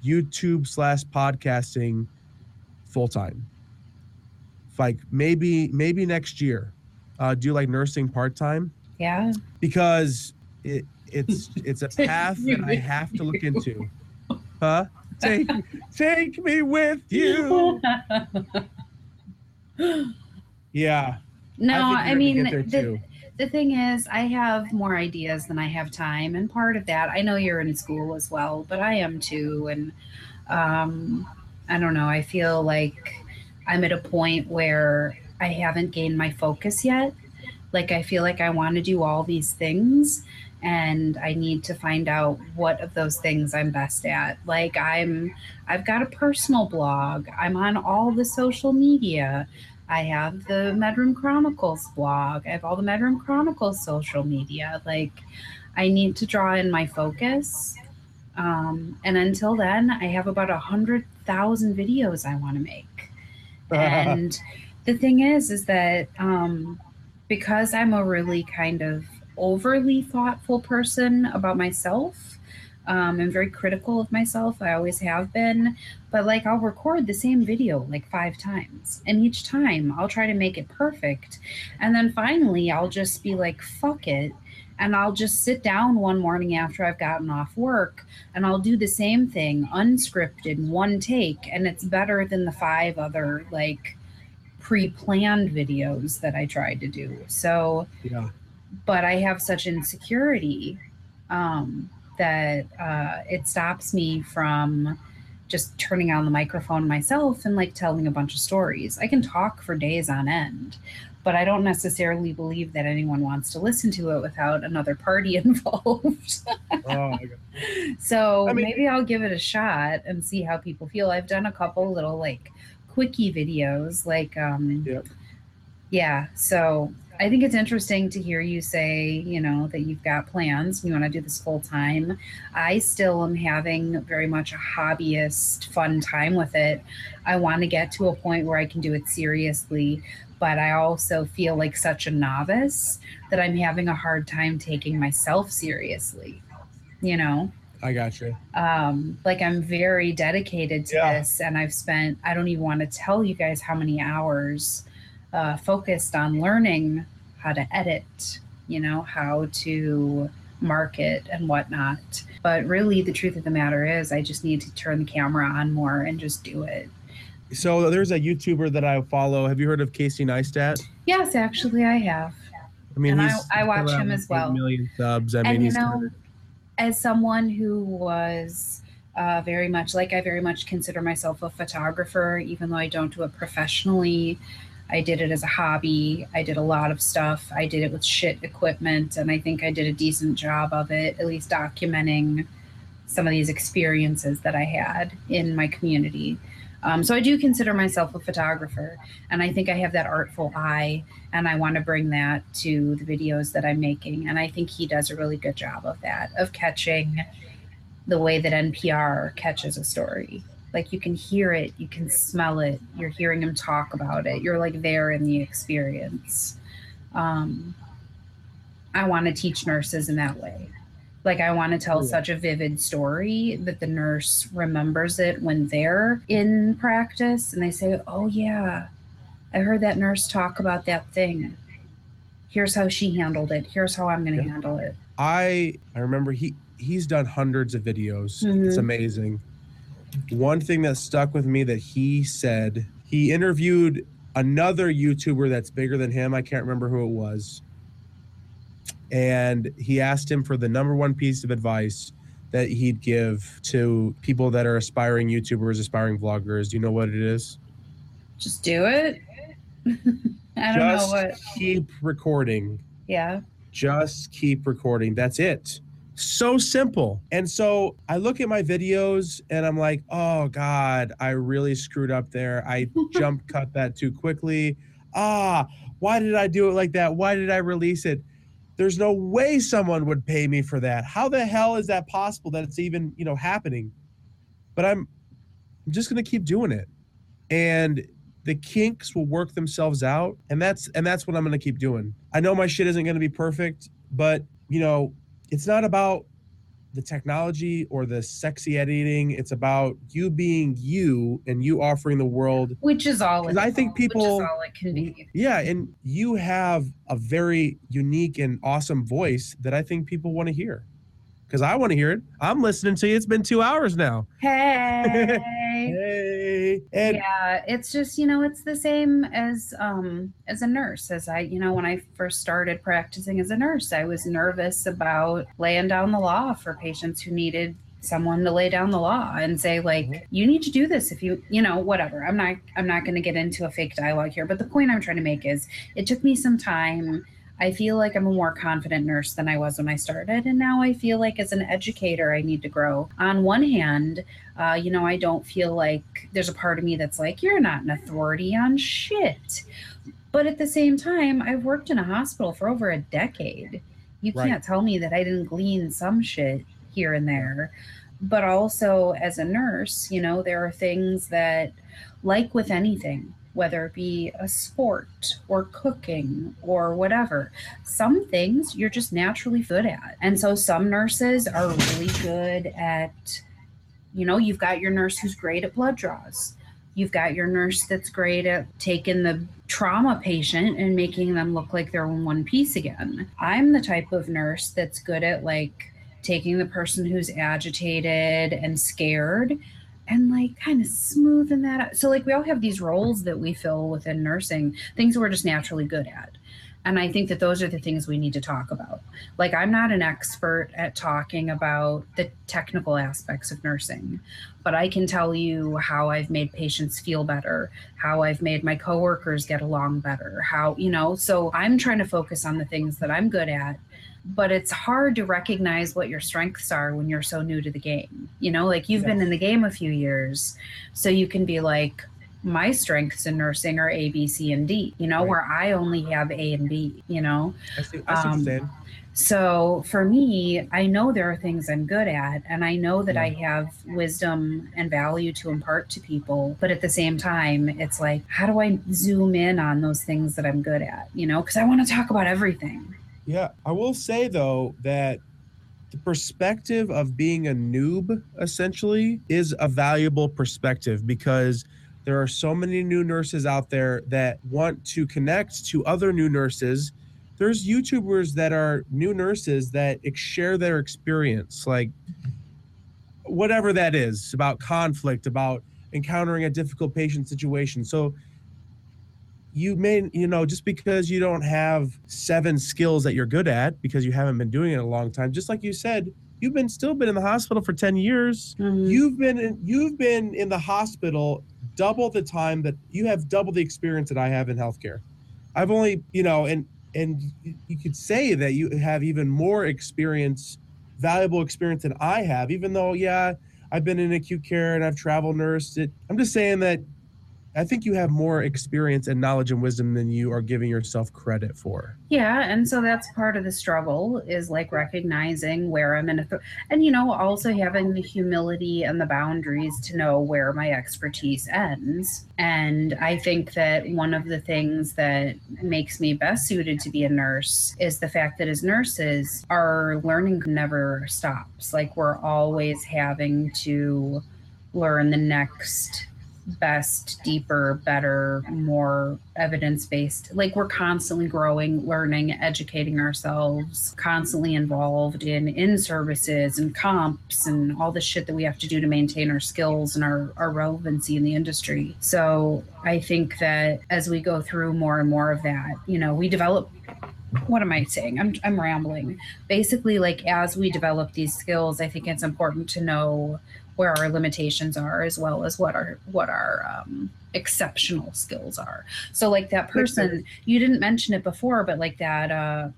YouTube slash podcasting full time. Like maybe maybe next year, uh, do like nursing part time Yeah. because it it's it's a path that I have to look into. Huh? Take take me with you. Yeah. no, think I, mean, the, the thing is, I have more ideas than I have time. And part of that, I know you're in school as well, but I am too. And um, I don't know, I feel like I'm at a point where I haven't gained my focus yet. Like, I feel like I want to do all these things. And I need to find out what of those things I'm best at. Like I'm, I've got a personal blog. I'm on all the social media. I have the Medroom Chronicles blog. I have all the Medroom Chronicles social media. Like, I need to draw in my focus. Um, and until then, I have about a hundred thousand videos I want to make. And the thing is, is that um, because I'm a really kind of overly thoughtful person about myself, um, I'm very critical of myself. I always have been but like I'll record the same video like five times, and each time I'll try to make it perfect. And then finally, I'll just be like, fuck it. And I'll just sit down one morning after I've gotten off work and I'll do the same thing unscripted, one take. And it's better than the five other like pre planned videos that I tried to do. So, Yeah. But I have such insecurity um, that uh, it stops me from just turning on the microphone myself and like telling a bunch of stories. I can talk for days on end, but I don't necessarily believe that anyone wants to listen to it without another party involved. Oh so I mean- maybe I'll give it a shot and see how people feel. I've done a couple little like quickie videos, like um, Yep. yeah. So I think it's interesting to hear you say, you know, that you've got plans. You want to do this full time. I still am having very much a hobbyist fun time with it. I want to get to a point where I can do it seriously, but I also feel like such a novice that I'm having a hard time taking myself seriously. You know, I got you. um, like I'm very dedicated to Yeah. this, and I've spent I don't even want to tell you guys how many hours uh, focused on learning how to edit, you know, how to market and whatnot. But really, the truth of the matter is, I just need to turn the camera on more and just do it. So there's a YouTuber that I follow. Have you heard of Casey Neistat? Yes, actually, I have. I mean, I- I watch him as well. Million subs. I mean, and you he's know, as someone who was uh, very much like I very much consider myself a photographer, even though I don't do it professionally. I did it as a hobby. I did a lot of stuff. I did it with shit equipment, and I think I did a decent job of it, at least documenting some of these experiences that I had in my community. Um, so I do consider myself a photographer, and I think I have that artful eye, and I want to bring that to the videos that I'm making. And I think he does a really good job of that, of catching the way that NPR catches a story. Like you can hear it, you can smell it, you're hearing him talk about it, you're like there in the experience. Um, I want to teach nurses in that way. Like I want to tell Yeah. such a vivid story that the nurse remembers it when they're in practice and they say, "Oh yeah, I heard that nurse talk about that thing. Here's how she handled it. Here's how I'm going to Yeah. handle it." I I remember he he's done hundreds of videos. Mhm. It's amazing. One thing that stuck with me that he said he interviewed another YouTuber that's bigger than him. I can't remember who it was. And he asked him for the number one piece of advice that he'd give to people that are aspiring YouTubers, aspiring vloggers. Do you know what it is? Just do it. I don't Just know what. keep recording. Yeah. just keep recording. That's it. So simple. And so I look at my videos and I'm like, oh God, I really screwed up there. I jump cut that too quickly. Ah, why did I do it like that? Why did I release it? There's no way someone would pay me for that. How the hell is that possible that it's even, you know, happening? But I'm I'm just gonna keep doing it. And the kinks will work themselves out and that's and that's what i'm to keep doing i know my shit isn't to be perfect but you know it's not about the technology or the sexy editing it's about you being you and you offering the world Which is all. I think which is people- all it can be. yeah and you have a very unique and awesome voice that i think people want to hear because i want to hear it i'm listening to you it's been two hours now Hey. hey and yeah it's just you know it's the same as um as a nurse as i you know when i first started practicing as a nurse i was nervous about laying down the law for patients who needed someone to lay down the law and say like Mhm. you need to do this if you you know whatever i'm not i'm not going to get into a fake dialogue here but the point i'm trying to make is it took me some time I feel like I'm a more confident nurse than I was when I started. And now I feel like as an educator, I need to grow. On one hand, uh, you know, I don't feel like there's a part of me that's like, you're not an authority on shit. But at the same time, I've worked in a hospital for over a decade. You Right. can't tell me that I didn't glean some shit here and there. But also, as a nurse, you know, there are things that, like with anything, whether it be a sport or cooking or whatever, some things you're just naturally good at. And so some nurses are really good at you know, you've got your nurse who's great at blood draws. You've got your nurse that's great at taking the trauma patient and making them look like they're in one piece again. I'm the type of nurse that's good at like taking the person who's agitated and scared and like kind of smoothing that out. So like we all have these roles that we fill within nursing, things we're just naturally good at. And I think that those are the things we need to talk about. Like, I'm not an expert at talking about the technical aspects of nursing, but I can tell you how I've made patients feel better, how I've made my coworkers get along better, how, you know, so I'm trying to focus on the things that I'm good at. But it's hard to recognize what your strengths are when you're so new to the game. You know, like you've been in the game a few years, so you can be like, my strengths in nursing are A, B, C, and D, you know, Right. where I only have A and B, you know? I see, I see Um. So for me, I know there are things I'm good at, and I know that I have wisdom and value to impart to people. But at the same time, it's like, how do I zoom in on those things that I'm good at? You know, because I want to talk about everything. Yeah, I will say though that the perspective of being a noob essentially is a valuable perspective because there are so many new nurses out there that want to connect to other new nurses there's YouTubers that are new nurses that share their experience, like whatever that is about conflict, about encountering a difficult patient situation. So you may, you know, just because you don't have seven skills that you're good at because you haven't been doing it a long time, just like you said, you've been still been in the hospital for 10 years. Mhm. You've been in, you've been in the hospital double the time that you have double the experience that I have in healthcare. I've only, you know, and and you- you could say that you have even more experience, valuable experience than I have, even though, yeah, I've been in acute care and I've travel nursed. It, I'm just saying that I think you have more experience and knowledge and wisdom than you are giving yourself credit for. Yeah, and so that's part of the struggle is like recognizing where I'm in, author- and you know, also having the humility and the boundaries to know where my expertise ends. And I think that one of the things that makes me best suited to be a nurse is the fact that as nurses, our learning never stops. Like we're always having to learn the next best, deeper, better, more evidence based. Like we're constantly growing, learning, educating ourselves, constantly involved in in services and comps and all the shit that we have to do to maintain our skills and our, our relevancy in the industry. So I think that as we go through more and more of that, you know, we develop what am I saying? I'm I'm rambling. Basically, like as we develop these skills, I think it's important to know where our limitations are as well as what our what our um, exceptional skills are. So like that person, you didn't mention it before, but like that uh,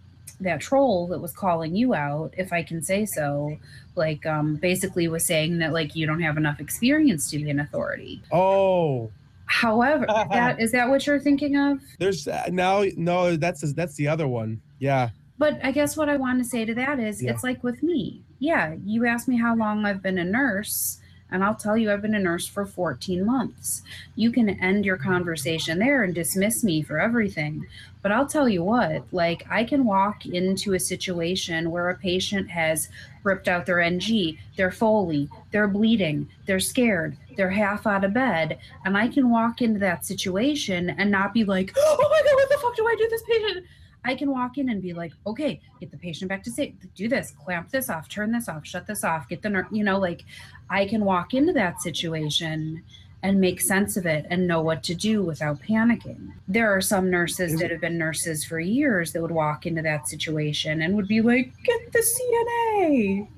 that troll that was calling you out, if I can say so, like um, basically was saying that like you don't have enough experience to be an authority. Oh, However, that is that what you're thinking of? there's uh, now no that's that's the other one. Yeah. But I guess what I want to say to that is Yeah. it's like with me. Yeah, you asked me how long I've been a nurse, and I'll tell you I've been a nurse for 14 months. You can end your conversation there and dismiss me for everything. But I'll tell you what, like I can walk into a situation where a patient has ripped out their NG, they're Foley, they're bleeding, they're scared, they're half out of bed, and I can walk into that situation and not be like, oh my God, what the fuck do I do this patient? I can walk in and be like, okay, get the patient back to safe, do this, clamp this off, turn this off, shut this off, get the nurse, you know, like I can walk into that situation and make sense of it and know what to do without panicking. There are some nurses that have been nurses for years that would walk into that situation and would be like, get the CNA,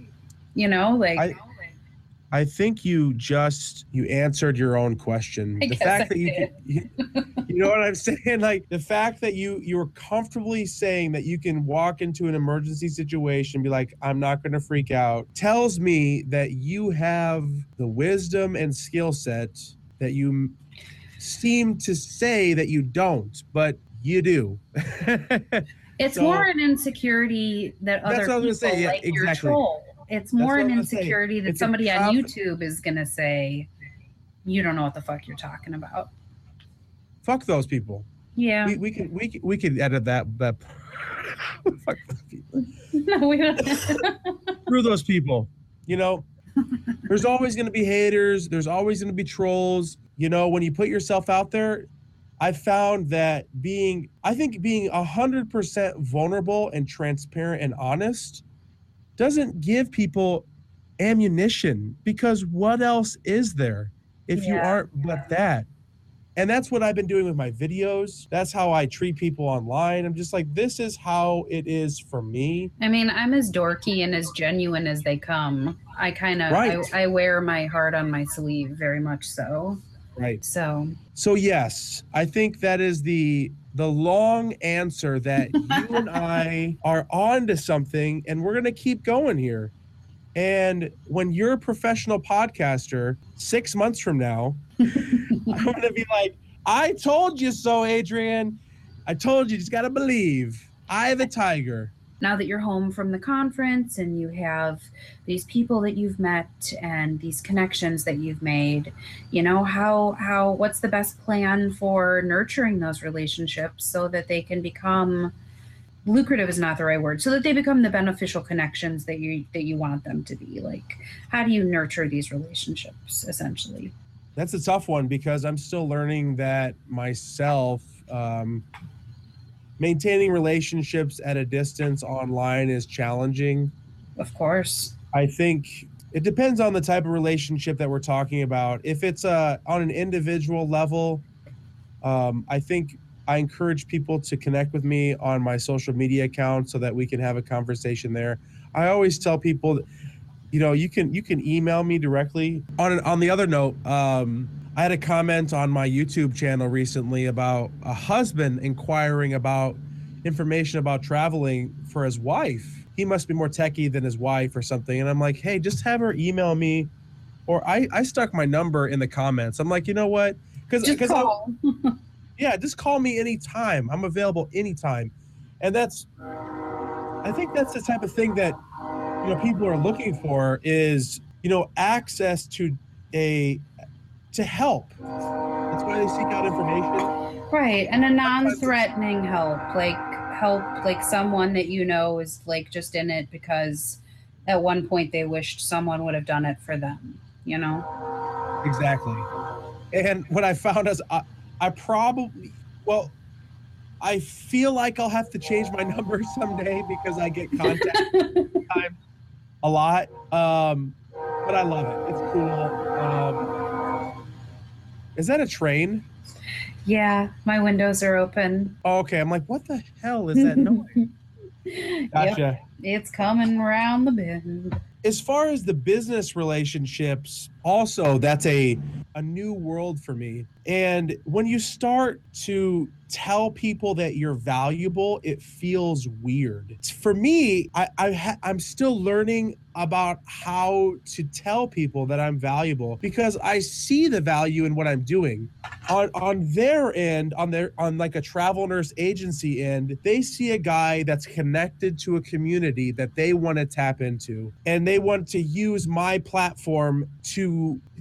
you know, like. I- I think you just you answered your own question. I the fact I that you, can, you you know what I'm saying like the fact that you you're comfortably saying that you can walk into an emergency situation and be like I'm not going to freak out tells me that you have the wisdom and skill set that you seem to say that you don't but you do. It's So- more an insecurity that That's other people say, yeah, like your exactly. troll. It's more an I was gonna say. insecurity that It's somebody on YouTube is gonna say, "You don't know what the fuck you're talking about." Fuck those people. Yeah, We, we could we could, we could edit that that Fuck those people. no, we don't. screw those people. You know, there's always going to be haters. There's always going to be trolls. You know, when you put yourself out there, I found that being, I think being 100% vulnerable and transparent and honest doesn't give people ammunition because what else is there if you aren't but that? And that's what I've been doing with my videos. That's how I treat people online. I'm just like, this is how it is for me. I mean, I'm as dorky and as genuine as they come. I kind of, Right. I, I wear my heart on my sleeve, very much so. Right. So, So yes, I think that is the the long answer that you and I are on to something and we're going to keep going here. And when you're a professional podcaster 6 months from now, I'm going to be like, "I told you so, Adrianne. I told you, you just got to believe. I the tiger." Now that you're home from the conference and you have these people that you've met and these connections that you've made you know how how what's the best plan for nurturing those relationships so that they can become lucrative is not the right word so that they become the beneficial connections that you that you want them to be like how do you nurture these relationships essentially That's a tough one because I'm still learning that myself. Um, maintaining relationships at a distance online is challenging. Of course. I think it depends on the type of relationship that we're talking about. If it's uh, on an individual level, um, I think I encourage people to connect with me on my social media account so that we can have a conversation there. I always tell people, that, you know, you can you can email me directly. On an, on the other note, um, I had a comment on my YouTube channel recently about a husband inquiring about information about traveling for his wife. He must be more techie than his wife or something. And I'm like, hey, just have her email me. Or I, I stuck my number in the comments. I'm like, you know what? Because Just because call. yeah, just call me anytime. I'm available anytime. And that's I think that's the type of thing that you know people are looking for is, you know, access to a to help. That's why they seek out information. Right. And a non threatening help. Like help like someone that you know is like just in it because at one point they wished someone would have done it for them, you know? Exactly. And what I found is I, I probably well I feel like I'll have to change my number someday because I get contact time a lot. Um, but I love it. It's cool. Is that a train? Yeah, my windows are open. Oh, okay. I'm like, what the hell is that noise? Yep, Gotcha. it's coming around the bend. As far as the business relationships, also that's a a new world for me. And when you start to tell people that you're valuable, it feels weird. For me, I, I ha- I'm still learning about how to tell people that I'm valuable because I see the value in what I'm doing. On on their end, on their on like a travel nurse agency end, they see a guy that's connected to a community that they want to tap into and they want to use my platform to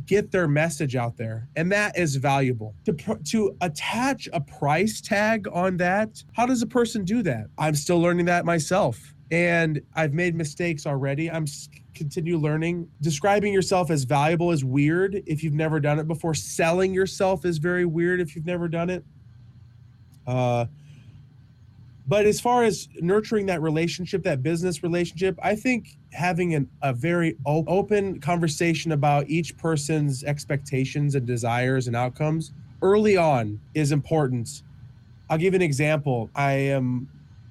get their message out there and that is valuable. To to attach a price tag on that how does a person do that? I'm still learning that myself and i've made mistakes already. I'm continue learning. Describing yourself as valuable is weird if you've never done it before. Selling yourself is very weird if you've never done it. Uh but as far as nurturing that relationship that business relationship i think having an, a very o- open conversation about each person's expectations and desires and outcomes early on is important. I'll give an example. I am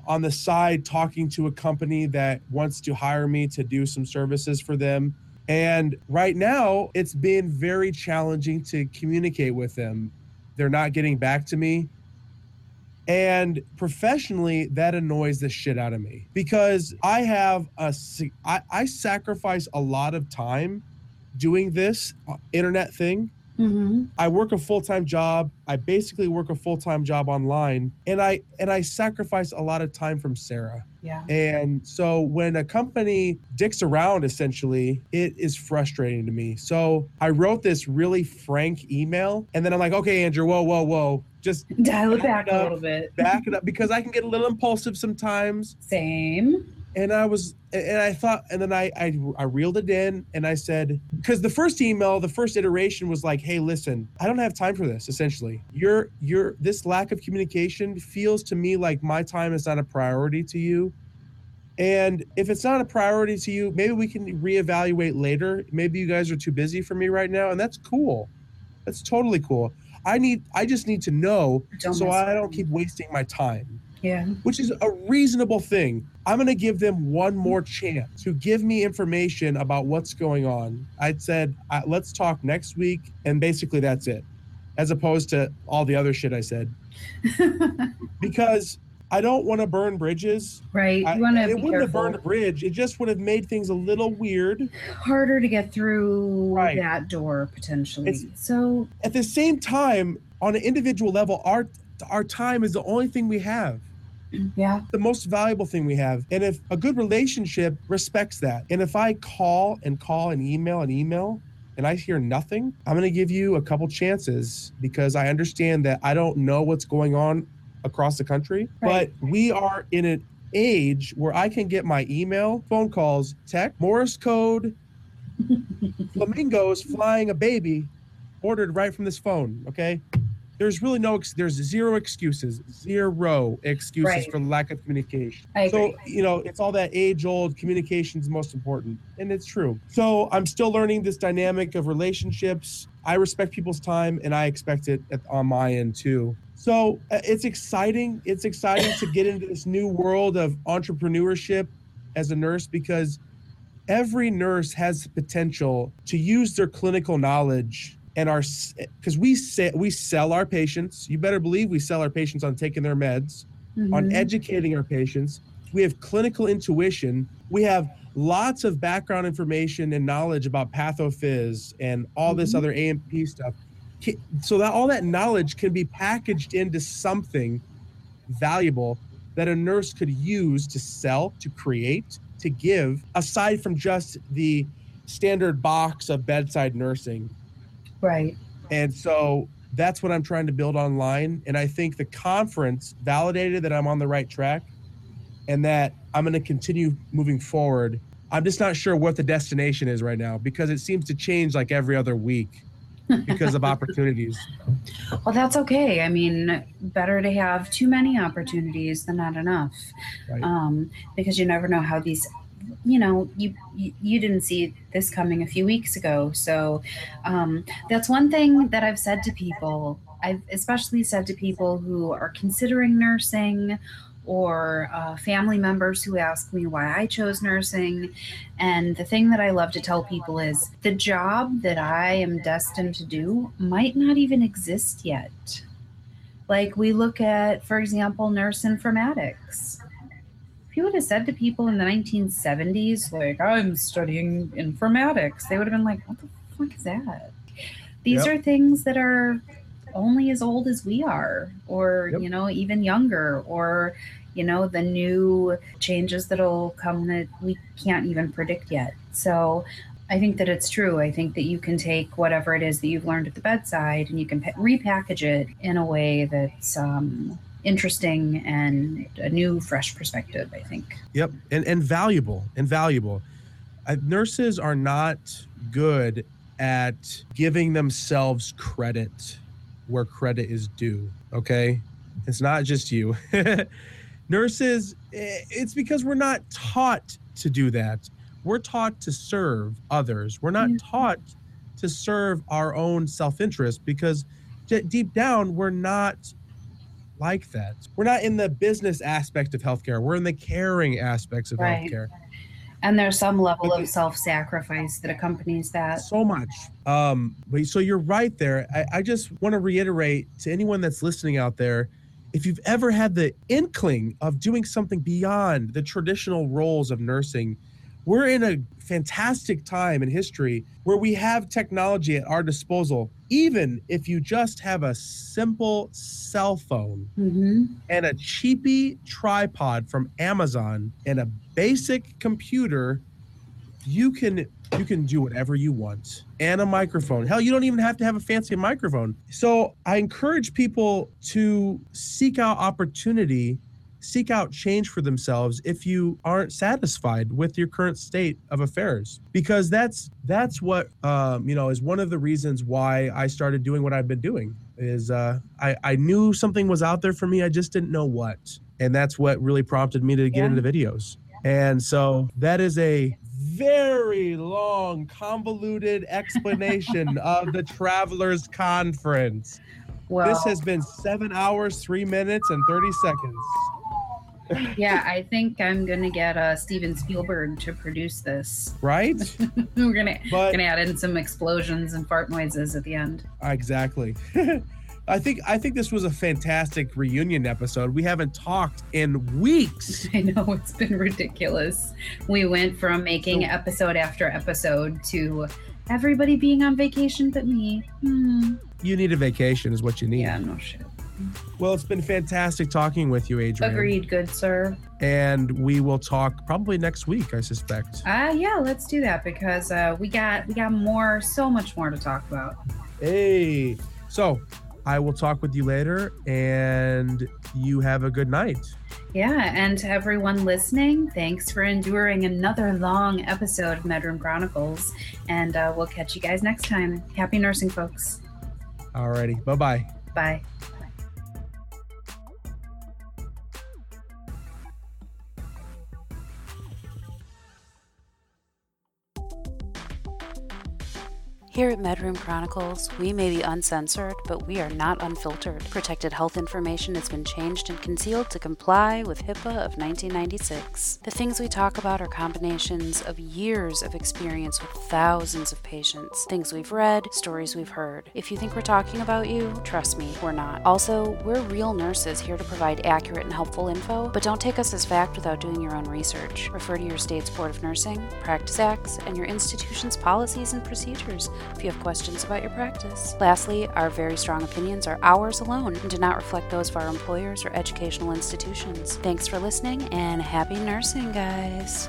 on the side talking to a company that wants to hire me to do some services for them. And right now it's been very challenging to communicate with them. They're not getting back to me and professionally, that annoys the shit out of me because I have a, I, I sacrifice a lot of time doing this uh, internet thing. Mm-hmm. I work a full time job. I basically work a full time job online, and I and I sacrifice a lot of time from Sarah. Yeah. And so when a company dicks around, essentially, it is frustrating to me. So I wrote this really frank email, and then I'm like, okay, Andrew, whoa, whoa, whoa, just Dial it Back it a little bit. back it up because I can get a little impulsive sometimes. Same. And I was, and I thought, and then I, I, I reeled it in and I said, because the first email, the first iteration was like, hey, listen, I don't have time for this. Essentially, your, your, this lack of communication feels to me like my time is not a priority to you. And if it's not a priority to you, maybe we can reevaluate later. Maybe you guys are too busy for me right now, and that's cool. That's totally cool. I need, I just need to know Don't so I don't keep wasting my time Yeah. which is a reasonable thing. I'm going to give them one more chance to give me information about what's going on. I said, uh, let's talk next week. And basically, that's it, as opposed to all the other shit I said, because I don't want to burn bridges. right. I, You want to it wouldn't have burned a bridge. It just would have made things a little weird. Harder to get through Right. that door potentially. It's- so At the same time, on an individual level, our our time is the only thing we have. Yeah. the most valuable thing we have. And if a good relationship respects that, and if I call and call and email and email and I hear nothing, I'm going to give you a couple chances because I understand that I don't know what's going on across the country. Right. But we are in an age where I can get my email, phone calls, text, Morse code, flamingos flying a baby ordered right from this phone. Okay. There's really no there's zero excuses zero excuses Right. for lack of communication. So you know it's all that age old communication is most important and it's true. So i'm still learning this dynamic of relationships. I respect people's time and i expect it at, on my end too. So uh, it's exciting it's exciting to get into this new world of entrepreneurship as a nurse because every nurse has the potential to use their clinical knowledge and our because we say we sell our patients. You better believe we sell our patients on taking their meds on Mhm. educating our patients. We have clinical intuition. We have lots of background information and knowledge about pathophys and all this Mhm. other amp stuff. So that all that knowledge can be packaged into something valuable that a nurse could use to sell to create to give aside from just the standard box of bedside nursing Right. and so that's what I'm trying to build online. And I think the conference validated that I'm on the right track and that I'm going to continue moving forward. I'm just not sure what the destination is right now because it seems to change like every other week because of opportunities. Well, that's okay. I mean, better to have too many opportunities than not enough, Right. um, because you never know how these. You know, you, you didn't see this coming a few weeks ago, so um, that's one thing that I've said to people. I've especially said to people who are considering nursing, or uh, family members who ask me why I chose nursing. And the thing that I love to tell people is the job that I am destined to do might not even exist yet. Like we look at, for example, nurse informatics. If you would have said to people in the 1970s, like, I'm studying informatics, they would have been like, what the fuck is that? These Yep. are things that are only as old as we are, or, Yep. you know, even younger, or, you know, the new changes that'll come that we can't even predict yet. So I think that it's true. I think that you can take whatever it is that you've learned at the bedside and you can pa- repackage it in a way that's um, interesting and a new, fresh perspective, I think. Yep, and and valuable and valuable. Uh, nurses are not good at giving themselves credit where credit is due. Okay, it's not just you. nurses, eh, it's because we're not taught to do that. We're taught to serve others. We're not Yeah. taught to serve our own self-interest because deep down we're not like that. We're not in the business aspect of healthcare. We're in the caring aspects of Right. healthcare. And there's some level of self sacrifice that accompanies that. So much. Um, but so you're right there. I, I just want to reiterate to anyone that's listening out there, if you've ever had the inkling of doing something beyond the traditional roles of nursing, we're in a fantastic time in history where we have technology at our disposal. Even if you just have a simple cell phone, hmm and a cheapy tripod from Amazon and a basic computer, you can you can do whatever you want. And a microphone. Hell, you don't even have to have a fancy microphone. So I encourage people to seek out opportunity, seek out change for themselves if you aren't satisfied with your current state of affairs. Because that's that's what um, you know is one of the reasons why I started doing what I've been doing is uh, I, I knew something was out there for me. I just didn't know what. And that's what really prompted me to get Yeah. into videos. And so that is a very long, convoluted explanation of the Travelers Conference. Well, This has been seven hours, three minutes, and 30 seconds. Yeah, I think I'm going to get uh, Steven Spielberg to produce this. Right? We're going to But gonna add in some explosions and fart noises at the end. exactly. I think I think this was a fantastic reunion episode. We haven't talked in weeks. I know it's been ridiculous. We went from making So- episode after episode to everybody being on vacation but me. Hmm. You need a vacation, is what you need. Yeah, no shit. Well, it's been fantastic talking with you, Adrianne. Agreed, good sir. And we will talk probably next week, I suspect. Uh yeah, let's do that because uh we got we got more so much more to talk about. Hey. So I will talk with you later and you have a good night. Yeah, and to everyone listening, thanks for enduring another long episode of Medroom Chronicles. And uh, we'll catch you guys next time. Happy nursing, folks. Alrighty. Bye bye. Bye. Here at Medroom Chronicles, we may be uncensored, but we are not unfiltered. Protected health information has been changed and concealed to comply with HIPAA of 1996. The things we talk about are combinations of years of experience with thousands of patients, things we've read, stories we've heard. If you think we're talking about you, trust me, we're not. Also, we're real nurses here to provide accurate and helpful info, but don't take us as fact without doing your own research. Refer to your state's Board of Nursing, Practice Acts, and your institution's policies and procedures if you have questions about your practice. Lastly, our very strong opinions are ours alone and do not reflect those of our employers or educational institutions. Thanks for listening and happy nursing, guys.